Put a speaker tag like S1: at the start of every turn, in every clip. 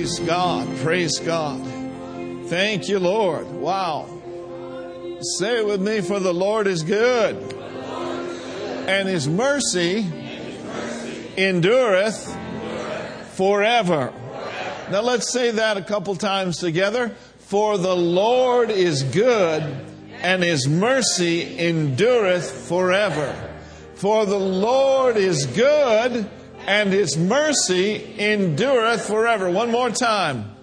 S1: Praise God. Praise God. Thank you, Lord. Wow. Say it with me, for the Lord is good, and his mercy endureth forever. Now let's say that a couple times together. For the Lord is good, and his mercy endureth forever. For the Lord is good, and his mercy endureth forever. One more time.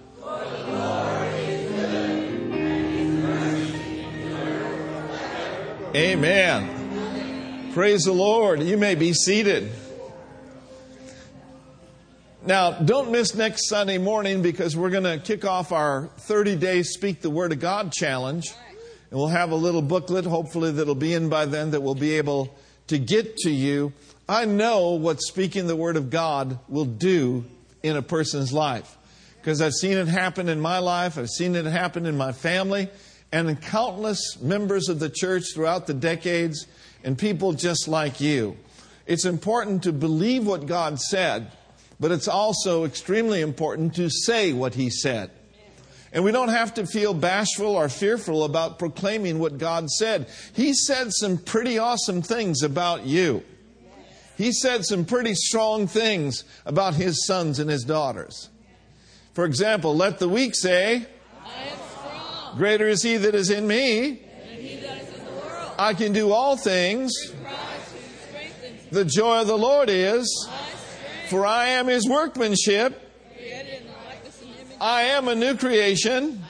S1: Amen. Praise the Lord. You may be seated. Now, don't miss next Sunday morning because we're going to kick off our 30 day Speak the Word of God challenge. And we'll have a little booklet, hopefully, that'll be in by then that we'll be able to get to you. I know what speaking the Word of God will do in a person's life because I've seen it happen in my life, I've seen it happen in my family, and in countless members of the church throughout the decades, and people just like you. It's important to believe what God said but it's also extremely important to say what he said. And we don't have to feel bashful or fearful about proclaiming what God said. He said some pretty awesome things about you. He said some pretty strong things about his sons and his daughters. For example, let the weak say, Greater is he that is in me. I can do all things. The joy of the Lord is for I am his workmanship. I am a new creation.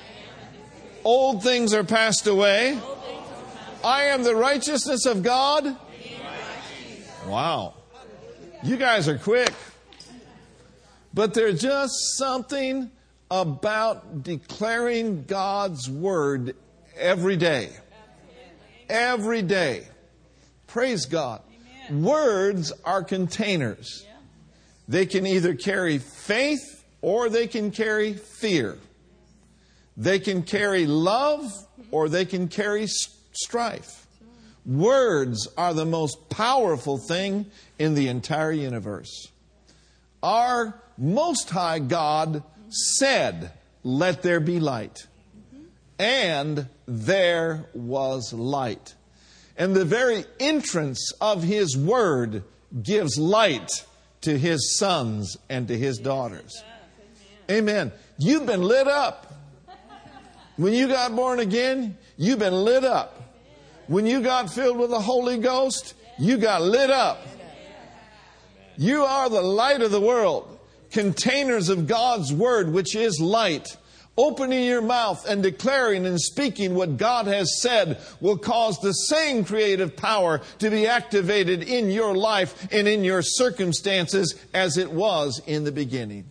S1: Old things are passed away. I am the righteousness of God. Wow. You guys are quick. But there's just something about declaring God's word every day. Every day. Praise God. Words are containers. They can either carry faith or they can carry fear. They can carry love or they can carry strife. Words are the most powerful thing in the entire universe. Our Most High God said, Let there be light. And there was light. And the very entrance of His Word gives light to his sons and to his daughters. Amen. You've been lit up. When you got born again, you've been lit up. When you got filled with the Holy Ghost, you got lit up. You are the light of the world, containers of God's Word, which is light. Opening your mouth and declaring and speaking what God has said will cause the same creative power to be activated in your life and in your circumstances as it was in the beginning.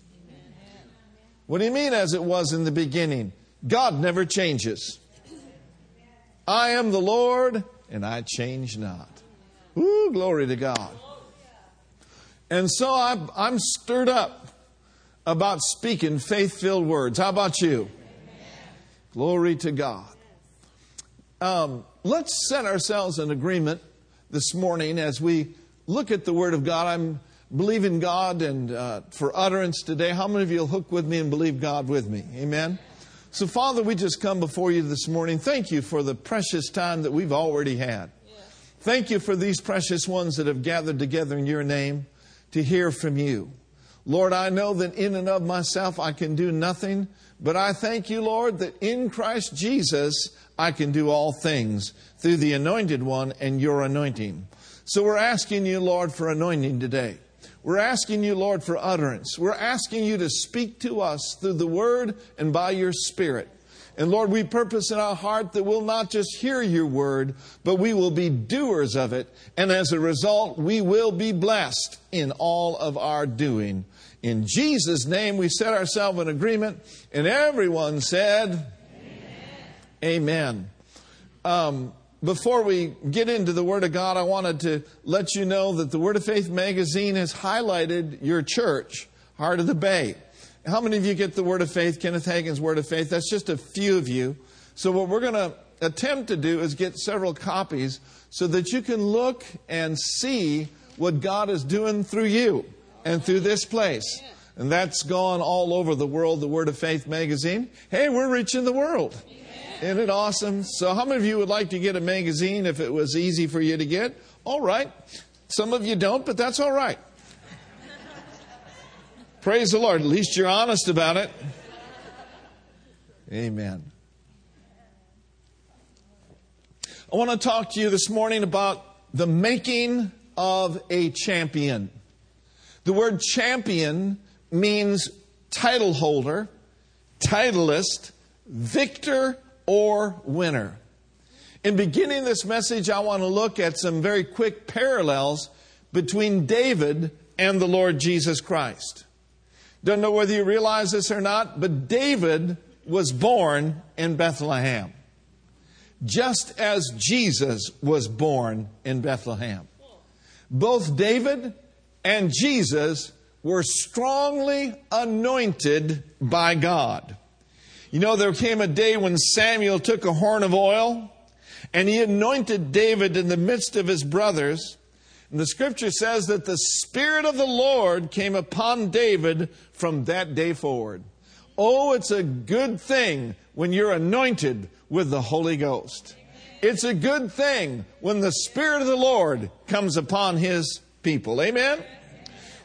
S1: What do you mean, as it was in the beginning? God never changes. I am the Lord and I change not. Ooh, glory to God. And so I'm, I'm stirred up about speaking faith filled words. How about you? Amen. Glory to God. Um, let's set ourselves in agreement this morning as we look at the Word of God. I'm believing God and uh, for utterance today. How many of you will hook with me and believe God with me? Amen. So, Father, we just come before you this morning. Thank you for the precious time that we've already had. Thank you for these precious ones that have gathered together in your name to hear from you. Lord, I know that in and of myself I can do nothing, but I thank you, Lord, that in Christ Jesus I can do all things through the anointed one and your anointing. So we're asking you, Lord, for anointing today. We're asking you, Lord, for utterance. We're asking you to speak to us through the word and by your spirit. And Lord, we purpose in our heart that we'll not just hear your word, but we will be doers of it. And as a result, we will be blessed in all of our doing. In Jesus' name, we set ourselves in agreement, and everyone said, Amen. Amen. Um, before we get into the Word of God, I wanted to let you know that the Word of Faith magazine has highlighted your church, Heart of the Bay. How many of you get the Word of Faith, Kenneth Hagin's Word of Faith? That's just a few of you. So, what we're going to attempt to do is get several copies so that you can look and see what God is doing through you and through this place. And that's gone all over the world, the Word of Faith magazine. Hey, we're reaching the world. Isn't it awesome? So, how many of you would like to get a magazine if it was easy for you to get? All right. Some of you don't, but that's all right. Praise the Lord. At least you're honest about it. Amen. I want to talk to you this morning about the making of a champion. The word champion means title holder, titleist, victor, or winner. In beginning this message, I want to look at some very quick parallels between David and the Lord Jesus Christ. Don't know whether you realize this or not, but David was born in Bethlehem, just as Jesus was born in Bethlehem. Both David and Jesus were strongly anointed by God. You know, there came a day when Samuel took a horn of oil and he anointed David in the midst of his brothers. And the scripture says that the Spirit of the Lord came upon David from that day forward. Oh, it's a good thing when you're anointed with the Holy Ghost. It's a good thing when the Spirit of the Lord comes upon His people. Amen?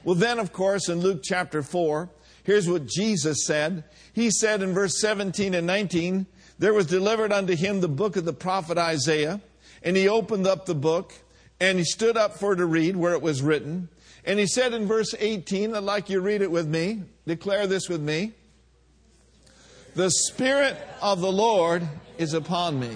S1: Well, then, of course, in Luke chapter 4, here's what Jesus said. He said in verse 17 and 19, There was delivered unto him the book of the prophet Isaiah, and he opened up the book, and he stood up for to read where it was written. And he said in verse 18, I'd like you to read it with me, declare this with me. The Spirit of the Lord is upon me,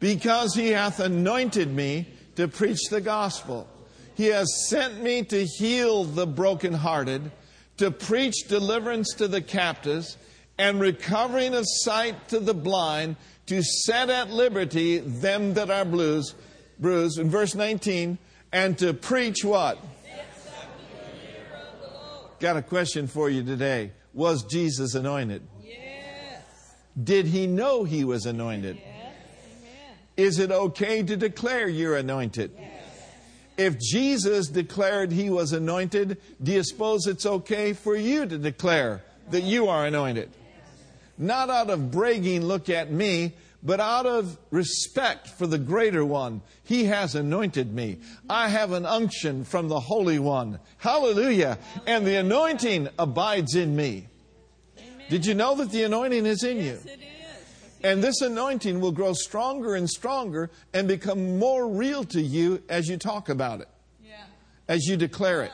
S1: because he hath anointed me to preach the gospel. He has sent me to heal the brokenhearted, to preach deliverance to the captives, and recovering of sight to the blind, to set at liberty them that are bruised. Bruised. In verse 19, and to preach what? Got a question for you today. Was Jesus anointed? Yes. Did he know he was anointed?
S2: Yes.
S1: Is it okay to declare you're anointed?
S2: Yes.
S1: If Jesus declared he was anointed, do you suppose it's okay for you to declare that you are anointed? Not out of bragging, look at me, but out of respect for the greater one. He has anointed me. I have an unction from the Holy One. Hallelujah. And the anointing abides in me. Did you know that the anointing is in you?
S2: Yes, it is.
S1: And this anointing will grow stronger and stronger and become more real to you as you talk about it,
S2: Yeah.
S1: as you declare it,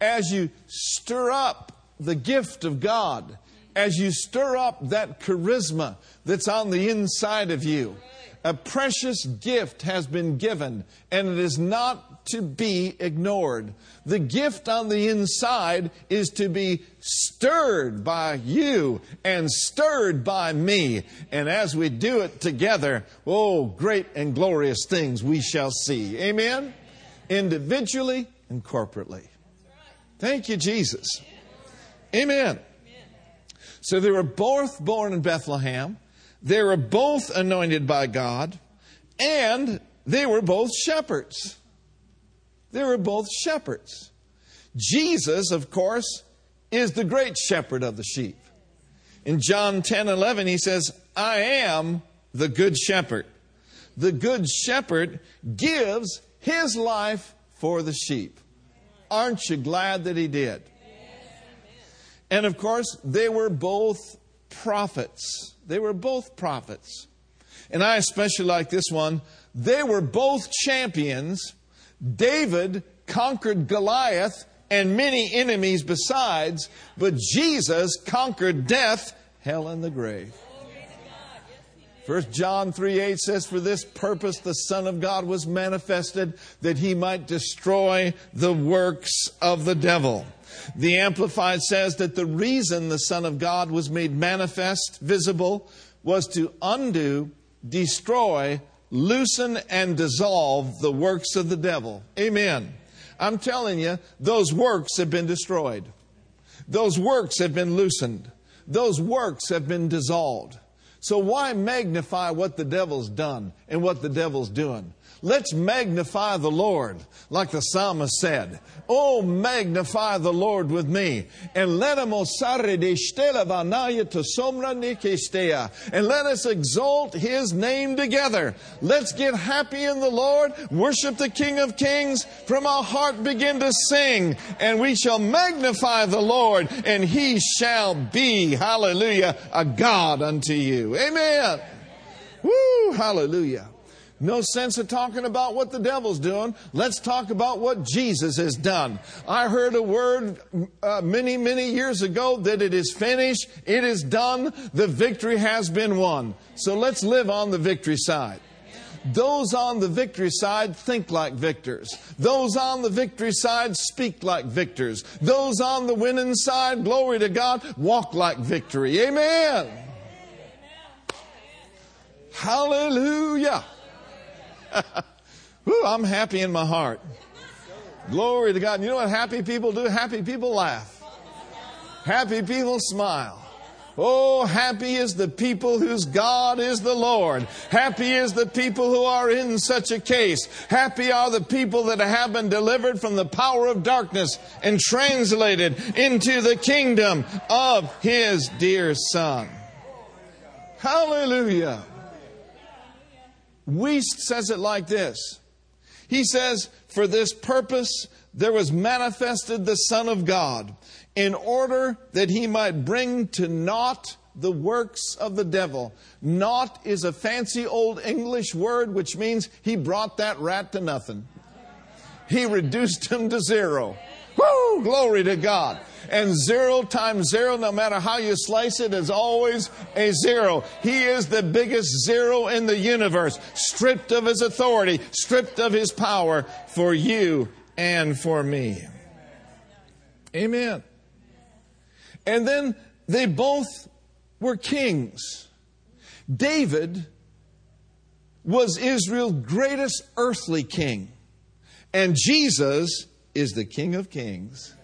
S1: as you stir up the gift of God, as you stir up that charisma that's on the inside of you. A precious gift has been given, and it is not to be ignored. The gift on the inside is to be stirred by you and stirred by me. And as we do it together, oh, great and glorious things we shall see. Amen? Individually and corporately. Thank you, Jesus. Amen. So they were both born in Bethlehem. They were both anointed by God. And they were both shepherds. They were both shepherds. Jesus, of course, is the great shepherd of the sheep. In John 10 11, he says, I am the good shepherd. The good shepherd gives his life for the sheep. Aren't you glad that he did? And of course, they were both prophets. They were both prophets. And I especially like this one. They were both champions. David conquered Goliath and many enemies besides, but Jesus conquered death, hell, and the grave. First John 3 8 says, For this purpose the Son of God was manifested, that he might destroy the works of the devil. The Amplified says that the reason the Son of God was made manifest, visible, was to undo, destroy, loosen, and dissolve the works of the devil. Amen. I'm telling you, those works have been destroyed. Those works have been loosened. Those works have been dissolved. So why magnify what the devil's done and what the devil's doing? Let's magnify the Lord, like the psalmist said. Oh, magnify the Lord with me. And let him and let us exalt his name together. Let's get happy in the Lord, worship the King of Kings, from our heart begin to sing, and we shall magnify the Lord, and he shall be, hallelujah, a God unto you. Amen. Woo, hallelujah. No sense of talking about what the devil's doing. Let's talk about what Jesus has done. I heard a word uh, many, many years ago that it is finished, it is done, the victory has been won. So let's live on the victory side. Those on the victory side think like victors. Those on the victory side speak like victors. Those on the winning side, glory to God, walk like victory. Amen. Hallelujah. Ooh, I'm happy in my heart. Glory to God. You know what happy people do? Happy people laugh. Happy people smile. Oh, happy is the people whose God is the Lord. Happy is the people who are in such a case. Happy are the people that have been delivered from the power of darkness and translated into the kingdom of His dear Son. Hallelujah. Wuest says it like this He says, For this purpose there was manifested the Son of God, in order that he might bring to naught the works of the devil. Naught is a fancy old English word which means he brought that rat to nothing. He reduced him to zero. Woo! Glory to God. And zero times zero, no matter how you slice it, is always a zero. He is the biggest zero in the universe, stripped of his authority, stripped of his power for you and for me. Amen. And then they both were kings. David was Israel's greatest earthly king. And Jesus is the King of Kings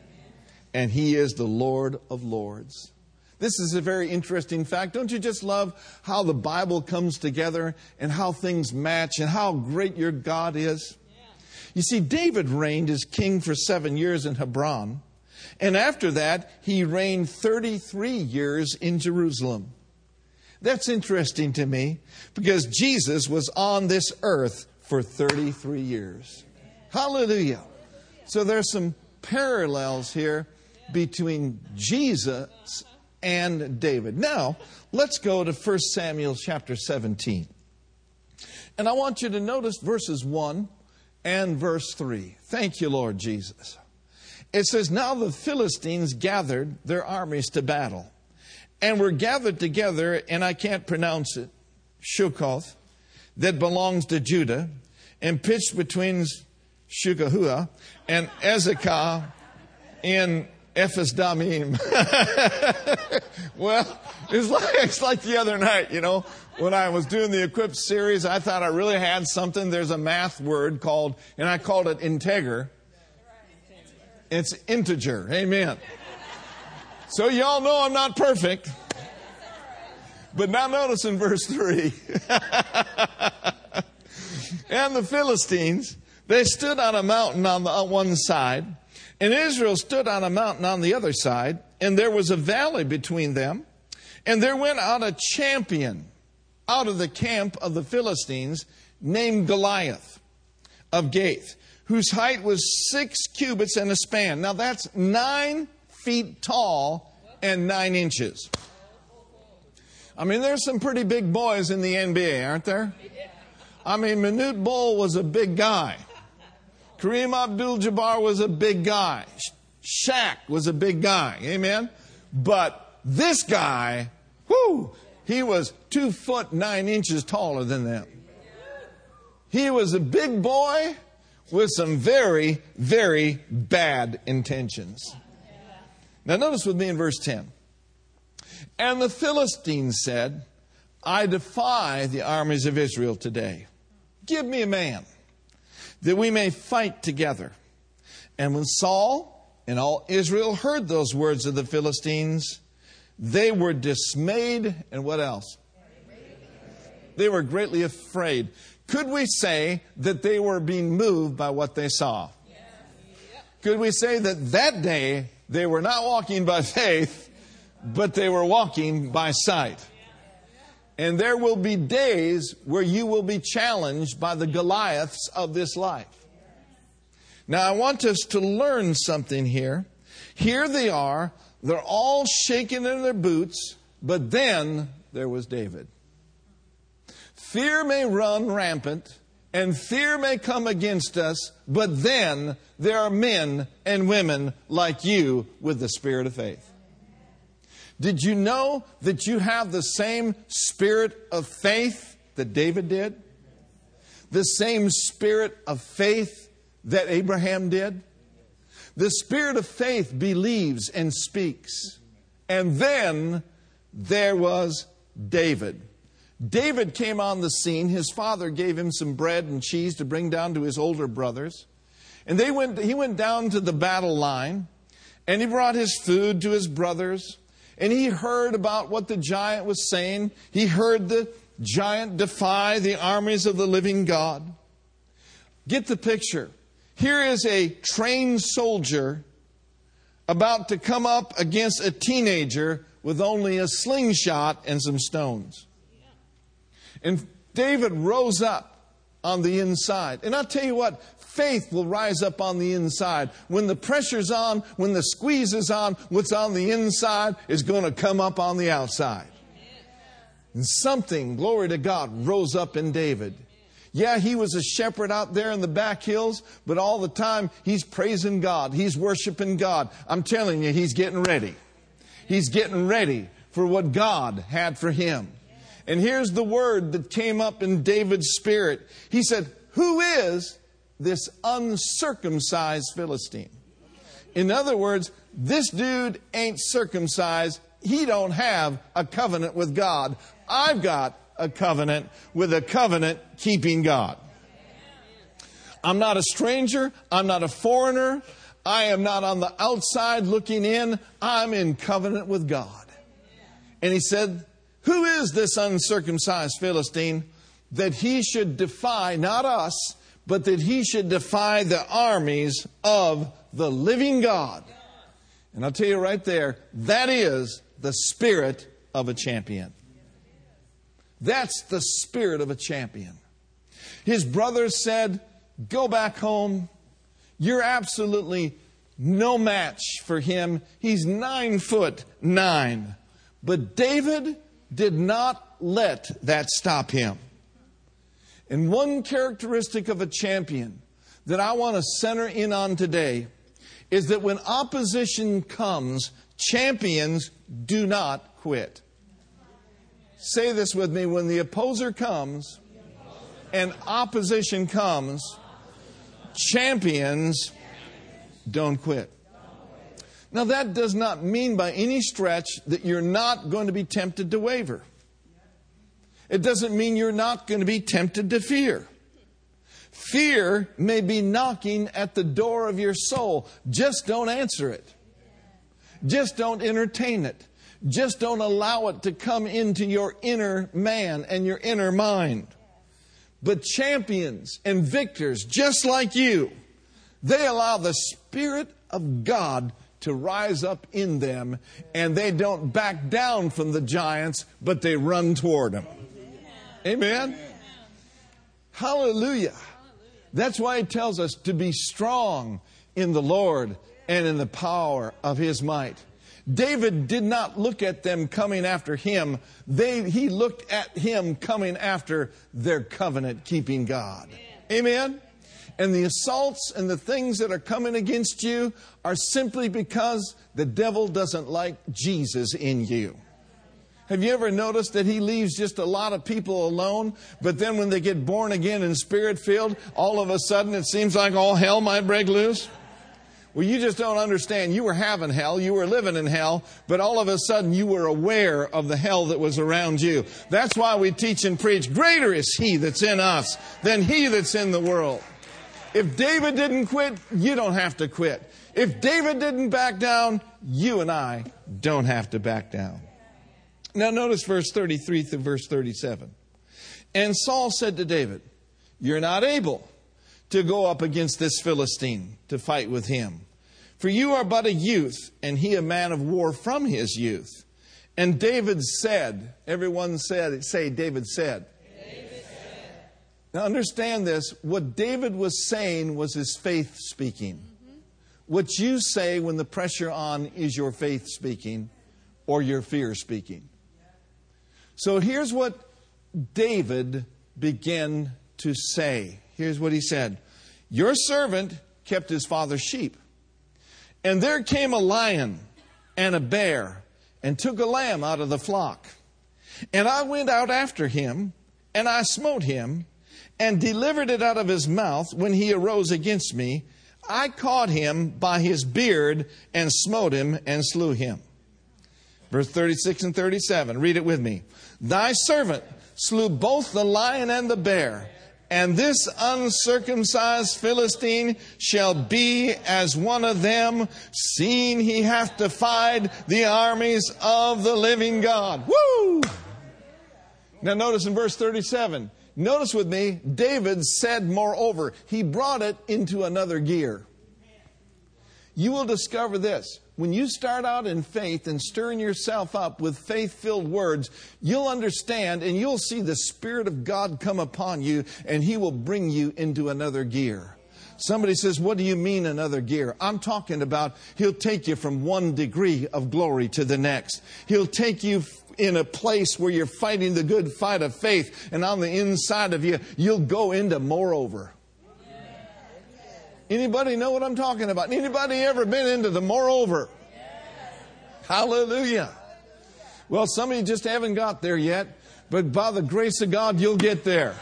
S1: and He is the Lord of Lords. This is a very interesting fact. Don't you just love how the Bible comes together and how things match and how great your God is? You see, David reigned as king for seven years in Hebron, and after that, he reigned 33 years in Jerusalem. That's interesting to me because Jesus was on this earth for 33 years. Hallelujah. So there's some parallels here between Jesus and David. Now, let's go to 1 Samuel chapter 17. And I want you to notice verses 1 and verse 3. Thank you, Lord Jesus. It says, Now the Philistines gathered their armies to battle, and were gathered together, and I can't pronounce it, Shukoth, that belongs to Judah, and pitched between Shukahua and Ezekah in Ephes Damim. well, it's like, it's like the other night, you know, when I was doing the Equipped series, I thought I really had something. There's a math word called, and I called it integer. It's integer. Amen. So y'all know I'm not perfect. But now notice in verse 3. and the Philistines, they stood on a mountain on the on one side and Israel stood on a mountain on the other side, and there was a valley between them. And there went out a champion out of the camp of the Philistines named Goliath of Gath, whose height was six cubits and a span. Now that's nine feet tall and nine inches. I mean, there's some pretty big boys in the NBA, aren't there? I mean, Manute Bol was a big guy. Kareem Abdul Jabbar was a big guy. Shaq was a big guy. Amen? But this guy, whoo, he was two foot nine inches taller than them. He was a big boy with some very, very bad intentions. Now, notice with me in verse 10. And the Philistines said, I defy the armies of Israel today. Give me a man that we may fight together. And when Saul and all Israel heard those words of the Philistines, they were dismayed. And what else? They were greatly afraid. Could we say that they were being moved by what they saw? Could we say that that day they were not walking by faith, but they were walking by sight? And there will be days where you will be challenged by the Goliaths of this life. Now, I want us to learn something here. Here they are, they're all shaking in their boots, but then there was David. Fear may run rampant and fear may come against us, but then there are men and women like you with the spirit of faith. Did you know that you have the same spirit of faith that David did? The same spirit of faith that Abraham did? The spirit of faith believes and speaks. And then there was David. David came on the scene. His father gave him some bread and cheese to bring down to his older brothers. And they went, he went down to the battle line and he brought his food to his brothers. And he heard about what the giant was saying. He heard the giant defy the armies of the living God. Get the picture. Here is a trained soldier about to come up against a teenager with only a slingshot and some stones. And David rose up on the inside. And I'll tell you what, faith will rise up on the inside. When the pressure's on, when the squeeze is on, what's on the inside is going to come up on the outside. And something, glory to God, rose up in David. Yeah, he was a shepherd out there in the back hills, but all the time he's praising God. He's worshiping God. I'm telling you, he's getting ready. He's getting ready for what God had for him. And here's the word that came up in David's spirit. He said, Who is this uncircumcised Philistine? In other words, this dude ain't circumcised. He don't have a covenant with God. I've got a covenant with a covenant keeping God. I'm not a stranger. I'm not a foreigner. I am not on the outside looking in. I'm in covenant with God. And he said, who is this uncircumcised Philistine that he should defy not us, but that he should defy the armies of the living God? And I'll tell you right there, that is the spirit of a champion. That's the spirit of a champion. His brothers said, Go back home. You're absolutely no match for him. He's nine foot nine. But David did not let that stop him. And one characteristic of a champion that I want to center in on today is that when opposition comes, champions do not quit. Say this with me when the opposer comes and opposition comes, champions don't quit. Now, that does not mean by any stretch that you're not going to be tempted to waver. It doesn't mean you're not going to be tempted to fear. Fear may be knocking at the door of your soul. Just don't answer it. Just don't entertain it. Just don't allow it to come into your inner man and your inner mind. But champions and victors, just like you, they allow the Spirit of God to rise up in them, and they don't back down from the giants, but they run toward them. Amen? Hallelujah. That's why it tells us to be strong in the Lord and in the power of his might. David did not look at them coming after him. They, he looked at him coming after their covenant keeping God. Amen? And the assaults and the things that are coming against you are simply because the devil doesn't like Jesus in you. Have you ever noticed that he leaves just a lot of people alone, but then when they get born again and spirit filled, all of a sudden it seems like all hell might break loose? Well, you just don't understand. You were having hell, you were living in hell, but all of a sudden you were aware of the hell that was around you. That's why we teach and preach greater is he that's in us than he that's in the world. If David didn't quit, you don't have to quit. If David didn't back down, you and I don't have to back down. Now, notice verse 33 through verse 37. And Saul said to David, You're not able to go up against this Philistine to fight with him. For you are but a youth, and he a man of war from his youth. And David said, everyone said, say, David said. Now understand this. What David was saying was his faith speaking. Mm-hmm. What you say when the pressure on is your faith speaking or your fear speaking. So here's what David began to say. Here's what he said Your servant kept his father's sheep. And there came a lion and a bear and took a lamb out of the flock. And I went out after him, and I smote him, and delivered it out of his mouth when he arose against me. I caught him by his beard and smote him and slew him. Verse 36 and 37. Read it with me. Thy servant slew both the lion and the bear and this uncircumcised Philistine shall be as one of them, seeing he hath defied the armies of the living God. Woo! Now notice in verse 37, notice with me, David said moreover, he brought it into another gear. You will discover this when you start out in faith and stirring yourself up with faith filled words, you'll understand and you'll see the Spirit of God come upon you and He will bring you into another gear. Somebody says, What do you mean another gear? I'm talking about He'll take you from one degree of glory to the next. He'll take you in a place where you're fighting the good fight of faith, and on the inside of you, you'll go into moreover. Anybody know what I'm talking about? Anybody ever been into the moreover? Hallelujah. Well, some of you just haven't got there yet, but by the grace of God, you'll get there.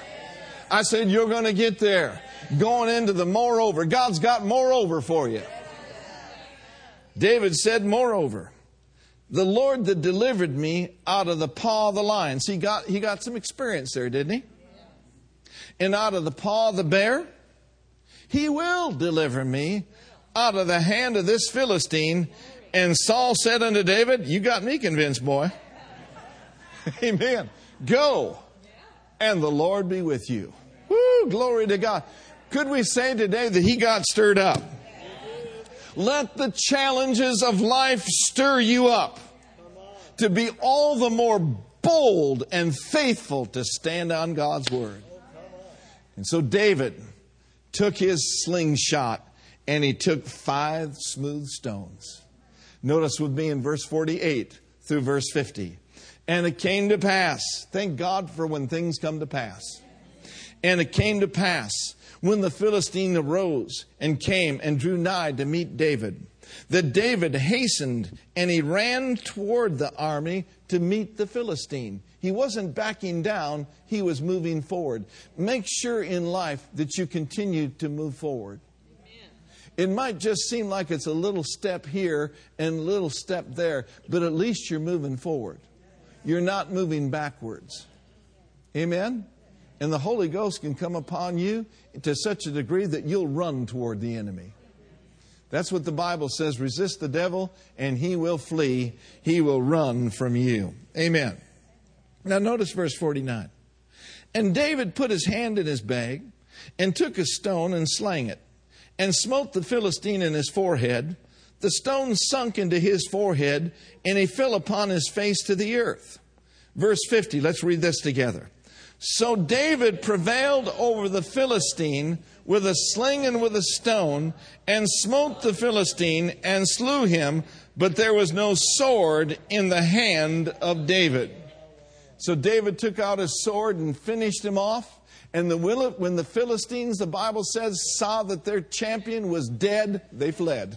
S1: I said, you're going to get there. Going into the moreover. God's got moreover for you. David said, moreover, the Lord that delivered me out of the paw of the lions. He got, he got some experience there, didn't he? And out of the paw of the bear he will deliver me out of the hand of this Philistine. And Saul said unto David, You got me convinced, boy. Amen. Go, and the Lord be with you. Woo, glory to God. Could we say today that he got stirred up? Let the challenges of life stir you up to be all the more bold and faithful to stand on God's word. And so David took his slingshot and he took five smooth stones. Notice with me in verse 48 through verse 50. And it came to pass, thank God for when things come to pass. And it came to pass when the Philistine arose and came and drew nigh to meet David, that David hastened and he ran toward the army to meet the Philistine. He wasn't backing down, he was moving forward. Make sure in life that you continue to move forward. Amen. It might just seem like it's a little step here and a little step there, but at least you're moving forward. You're not moving backwards. Amen? And the Holy Ghost can come upon you to such a degree that you'll run toward the enemy. That's what the Bible says resist the devil, and he will flee. He will run from you. Amen. Now, notice verse 49. And David put his hand in his bag and took a stone and slang it and smote the Philistine in his forehead. The stone sunk into his forehead and he fell upon his face to the earth. Verse 50, let's read this together. So David prevailed over the Philistine with a sling and with a stone and smote the Philistine and slew him, but there was no sword in the hand of David. So David took out his sword and finished him off. And the, when the Philistines, the Bible says, saw that their champion was dead, they fled.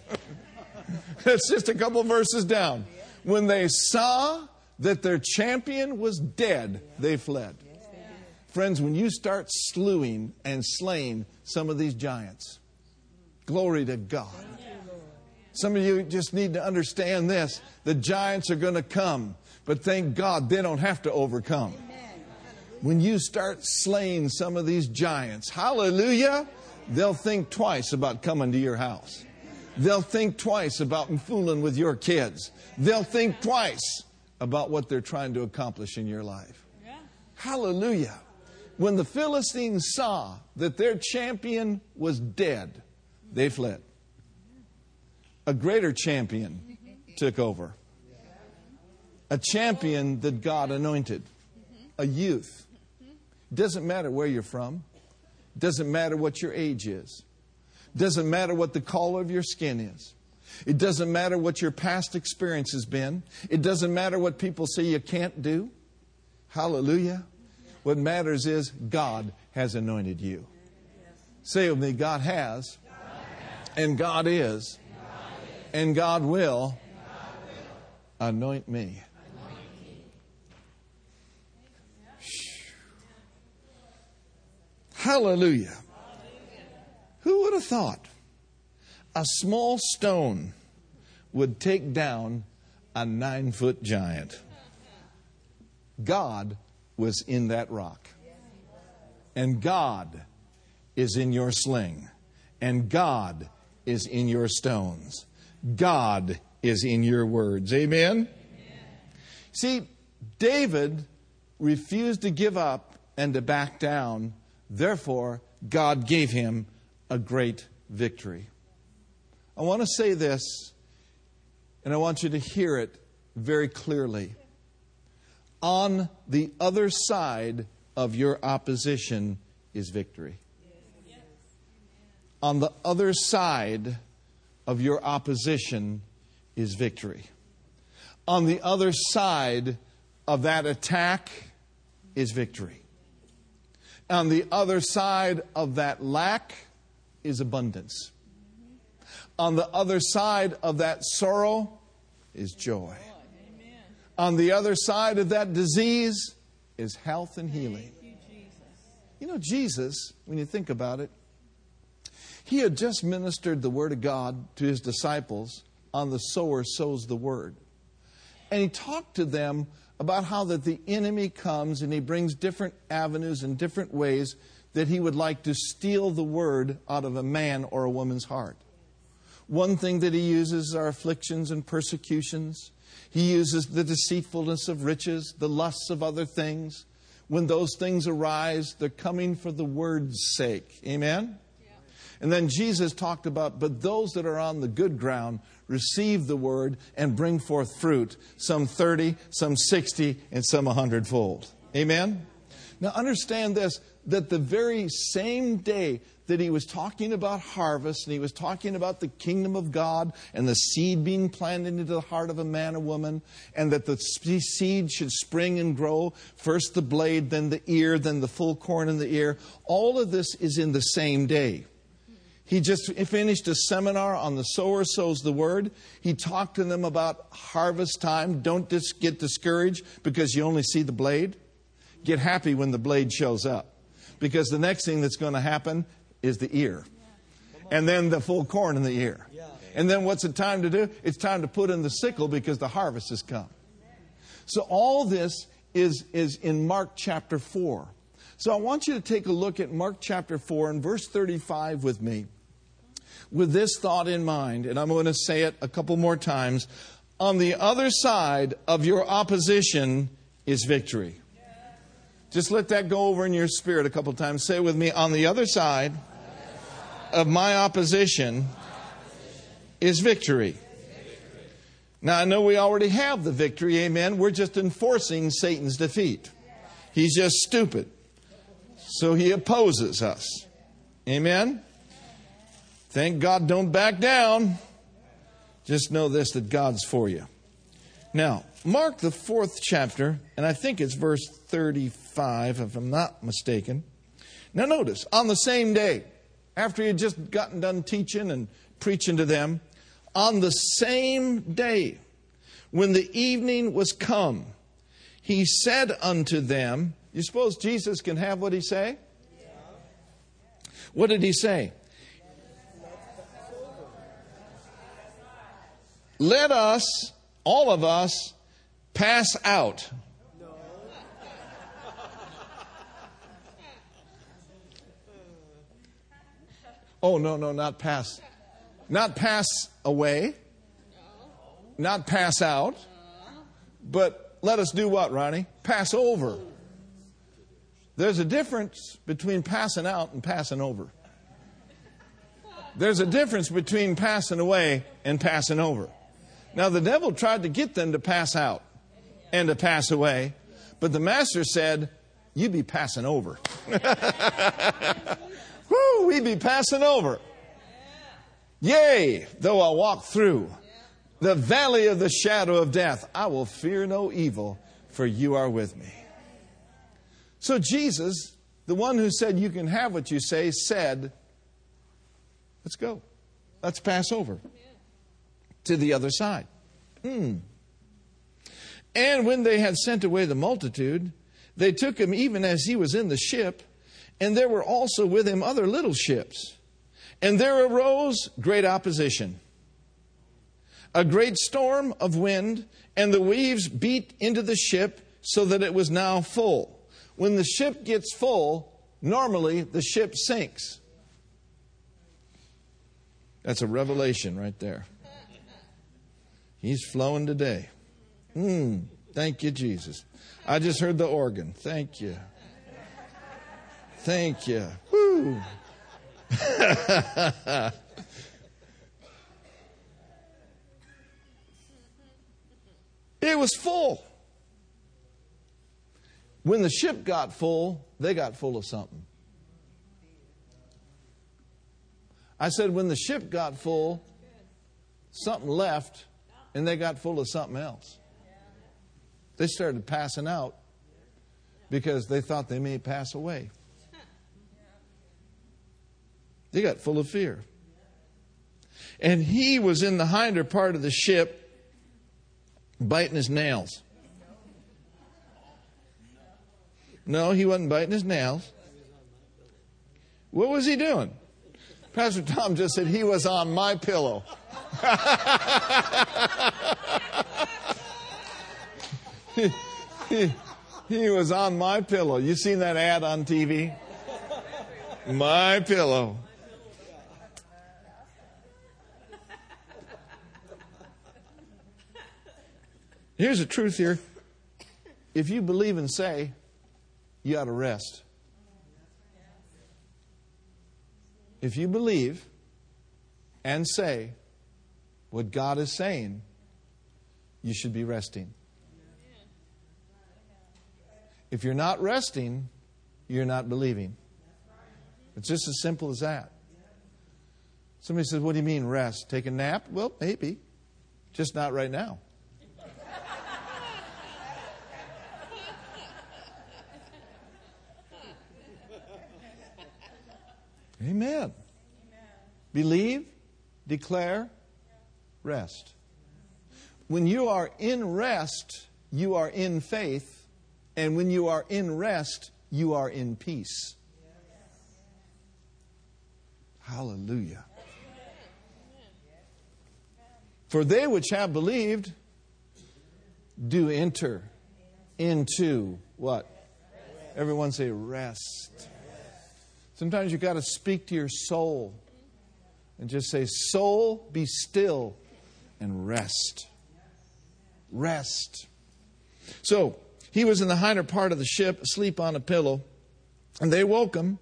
S1: That's just a couple verses down. When they saw that their champion was dead, they fled. Friends, when you start slewing and slaying some of these giants, glory to God. Some of you just need to understand this. The giants are going to come. But thank God they don't have to overcome. When you start slaying some of these giants, hallelujah, they'll think twice about coming to your house. They'll think twice about fooling with your kids. They'll think twice about what they're trying to accomplish in your life. Hallelujah. When the Philistines saw that their champion was dead, they fled. A greater champion took over. A champion that God anointed. Mm-hmm. A youth. Doesn't matter where you're from. Doesn't matter what your age is. Doesn't matter what the color of your skin is. It doesn't matter what your past experience has been. It doesn't matter what people say you can't do. Hallelujah. What matters is God has anointed you. Say with me, God has, and God is, and God will anoint me. Hallelujah. Who would have thought a small stone would take down a nine foot giant? God was in that rock. And God is in your sling. And God is in your stones. God is in your words. Amen? Amen? See, David refused to give up and to back down. Therefore, God gave him a great victory. I want to say this, and I want you to hear it very clearly on the other side of your opposition is victory. On the other side of your opposition is victory. On the other side of that attack is victory. On the other side of that lack is abundance. On the other side of that sorrow is joy. On the other side of that disease is health and healing. You know, Jesus, when you think about it, he had just ministered the Word of God to his disciples on the sower sows the Word. And he talked to them about how that the enemy comes and he brings different avenues and different ways that he would like to steal the Word out of a man or a woman's heart. One thing that he uses are afflictions and persecutions. He uses the deceitfulness of riches, the lusts of other things. When those things arise, they're coming for the word's sake. Amen? Yeah. And then Jesus talked about, but those that are on the good ground receive the word and bring forth fruit, some 30, some 60, and some 100 fold. Amen? Now understand this that the very same day that he was talking about harvest and he was talking about the kingdom of God and the seed being planted into the heart of a man or woman and that the seed should spring and grow first the blade, then the ear, then the full corn in the ear. All of this is in the same day. He just finished a seminar on the sower sows the word. He talked to them about harvest time. Don't just get discouraged because you only see the blade. Get happy when the blade shows up because the next thing that's going to happen is the ear. And then the full corn in the ear. And then what's it time to do? It's time to put in the sickle because the harvest has come. So all this is, is in Mark chapter 4. So I want you to take a look at Mark chapter 4 and verse 35 with me with this thought in mind, and I'm going to say it a couple more times. On the other side of your opposition is victory. Just let that go over in your spirit a couple times. Say with me, on the other side of my opposition is victory. Now, I know we already have the victory, amen. We're just enforcing Satan's defeat. He's just stupid. So he opposes us. Amen. Thank God, don't back down. Just know this that God's for you. Now, Mark the fourth chapter, and I think it's verse 35, if I'm not mistaken. Now, notice, on the same day, after he had just gotten done teaching and preaching to them, on the same day, when the evening was come, he said unto them, You suppose Jesus can have what he say? What did he say? Let us all of us pass out. Oh, no, no, not pass. Not pass away. Not pass out. But let us do what, Ronnie? Pass over. There's a difference between passing out and passing over. There's a difference between passing away and passing over. Now, the devil tried to get them to pass out and to pass away, but the master said, You'd be passing over. Woo, we be passing over. Yea, though I walk through the valley of the shadow of death, I will fear no evil, for you are with me. So Jesus, the one who said, You can have what you say, said, Let's go. Let's pass over to the other side. Hmm. And when they had sent away the multitude, they took him even as he was in the ship, and there were also with him other little ships. And there arose great opposition, a great storm of wind, and the waves beat into the ship so that it was now full. When the ship gets full, normally the ship sinks. That's a revelation right there. He's flowing today. Hmm. Thank you, Jesus. I just heard the organ. Thank you. Thank you. Woo. it was full. When the ship got full, they got full of something. I said, when the ship got full, something left, and they got full of something else. They started passing out because they thought they may pass away. They got full of fear. And he was in the hinder part of the ship, biting his nails. No, he wasn't biting his nails. What was he doing? Pastor Tom just said he was on my pillow. he, he, he was on my pillow. You seen that ad on TV? My pillow. Here's the truth here. If you believe and say, you ought to rest. If you believe and say what God is saying, you should be resting. If you're not resting, you're not believing. It's just as simple as that. Somebody says, What do you mean rest? Take a nap? Well, maybe. Just not right now. Amen. Amen. Believe, declare, rest. When you are in rest, you are in faith, and when you are in rest, you are in peace. Hallelujah. For they which have believed do enter into what? Everyone say rest. Sometimes you've got to speak to your soul and just say, Soul, be still and rest. Rest. So, he was in the hinder part of the ship, asleep on a pillow, and they woke him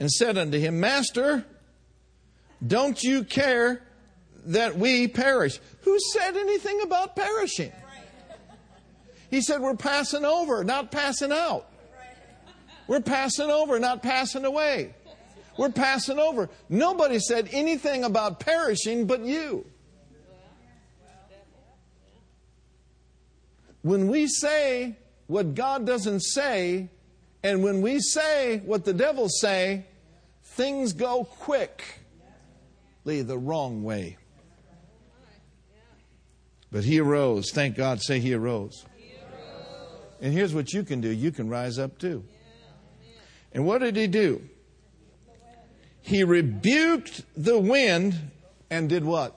S1: and said unto him, Master, don't you care that we perish? Who said anything about perishing? He said, We're passing over, not passing out. We're passing over, not passing away. We're passing over. Nobody said anything about perishing but you. When we say what God doesn't say, and when we say what the devil say, things go quickly the wrong way. But he arose. Thank God, say he arose. he arose. And here's what you can do you can rise up too. And what did he do? He rebuked the wind and did what?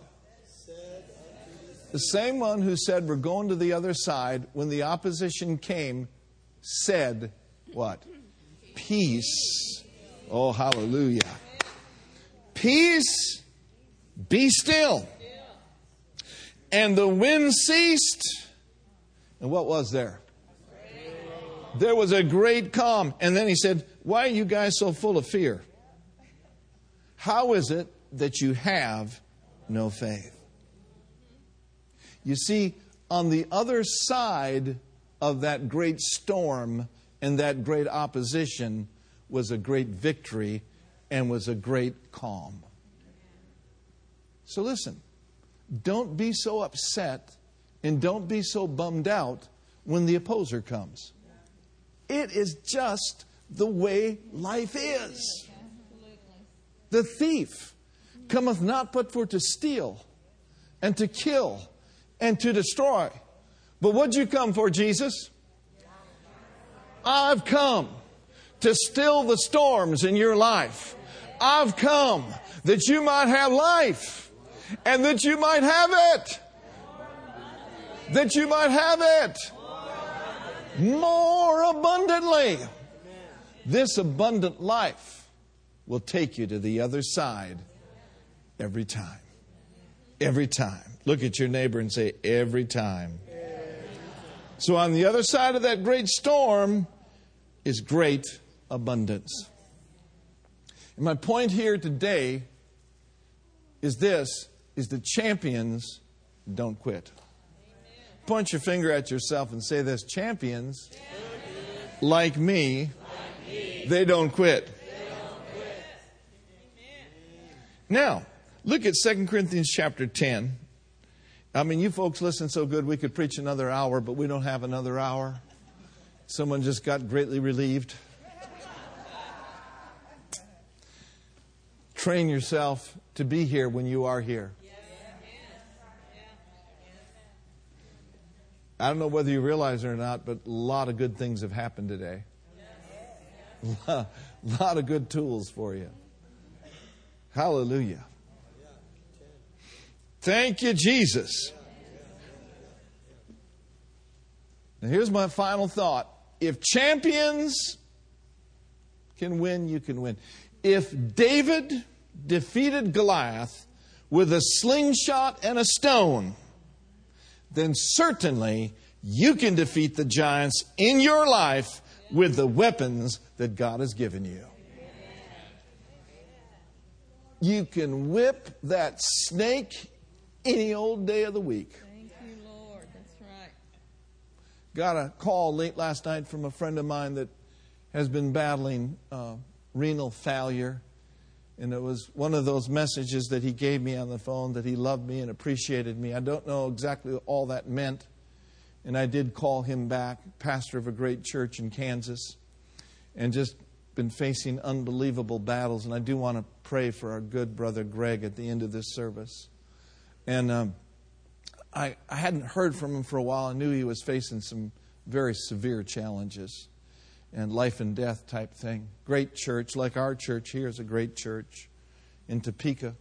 S1: The same one who said, We're going to the other side, when the opposition came, said, What? Peace. Oh, hallelujah. Peace, be still. And the wind ceased. And what was there? There was a great calm. And then he said, Why are you guys so full of fear? How is it that you have no faith? You see, on the other side of that great storm and that great opposition was a great victory and was a great calm. So listen, don't be so upset and don't be so bummed out when the opposer comes. It is just the way life is. The thief cometh not but for to steal and to kill and to destroy. But what'd you come for, Jesus? I've come to still the storms in your life. I've come that you might have life and that you might have it. That you might have it more abundantly. This abundant life will take you to the other side every time. Every time. Look at your neighbor and say, every time. So, on the other side of that great storm is great abundance. And my point here today is this is that champions don't quit. Point your finger at yourself and say this champions, champions. Like, me, like me, they don't quit. They don't quit. Now, look at 2 Corinthians chapter 10. I mean, you folks listen so good, we could preach another hour, but we don't have another hour. Someone just got greatly relieved. Train yourself to be here when you are here. I don't know whether you realize it or not, but a lot of good things have happened today. A lot of good tools for you. Hallelujah. Thank you, Jesus. Now, here's my final thought. If champions can win, you can win. If David defeated Goliath with a slingshot and a stone, then certainly you can defeat the giants in your life with the weapons that God has given you. You can whip that snake any old day of the week.
S2: Thank you, Lord. That's right.
S1: Got a call late last night from a friend of mine that has been battling uh, renal failure and it was one of those messages that he gave me on the phone that he loved me and appreciated me. I don't know exactly all that meant. And I did call him back, pastor of a great church in Kansas, and just been facing unbelievable battles. And I do want to pray for our good brother Greg at the end of this service. And um, I, I hadn't heard from him for a while. I knew he was facing some very severe challenges and life and death type thing. Great church, like our church here is a great church in Topeka.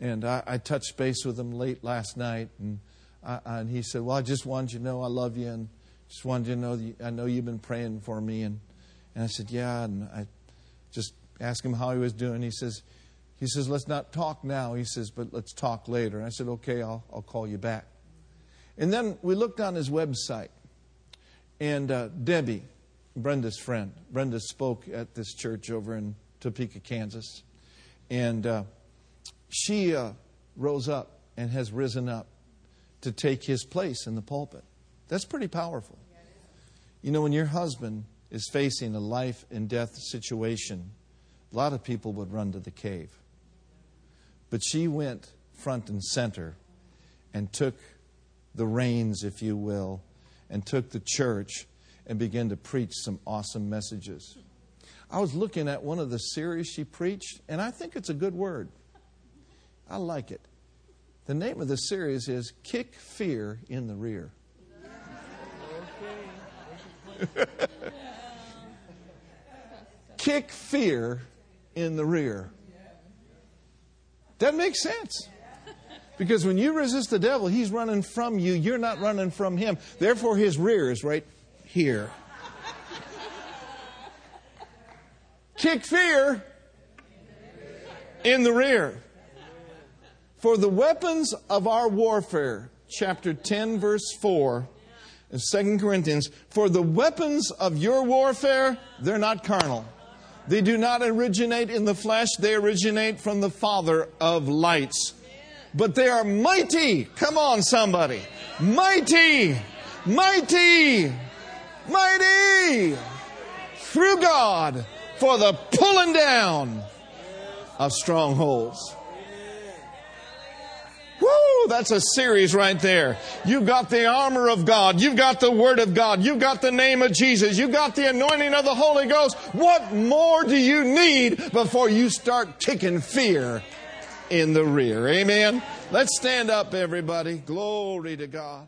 S1: And I, I touched base with him late last night, and, I, and he said, Well, I just wanted you to know I love you, and just wanted you to know you, I know you've been praying for me. And, and I said, Yeah. And I just asked him how he was doing. He says, he says, let's not talk now. He says, but let's talk later. And I said, okay, I'll, I'll call you back. And then we looked on his website, and uh, Debbie, Brenda's friend. Brenda spoke at this church over in Topeka, Kansas. And uh, she uh, rose up and has risen up to take his place in the pulpit. That's pretty powerful. You know, when your husband is facing a life and death situation, a lot of people would run to the cave. But she went front and center and took the reins, if you will, and took the church and began to preach some awesome messages. I was looking at one of the series she preached, and I think it's a good word. I like it. The name of the series is Kick Fear in the Rear. Kick fear in the rear. That makes sense. Because when you resist the devil, he's running from you. You're not running from him. Therefore, his rear is right here. Kick fear in the rear. For the weapons of our warfare, chapter 10, verse 4, in 2 Corinthians, for the weapons of your warfare, they're not carnal. They do not originate in the flesh, they originate from the Father of lights. But they are mighty. Come on, somebody. Mighty, mighty, mighty through God for the pulling down of strongholds. Woo, that's a series right there. You've got the armor of God. You've got the Word of God. You've got the name of Jesus. You've got the anointing of the Holy Ghost. What more do you need before you start kicking fear in the rear? Amen. Let's stand up, everybody. Glory to God.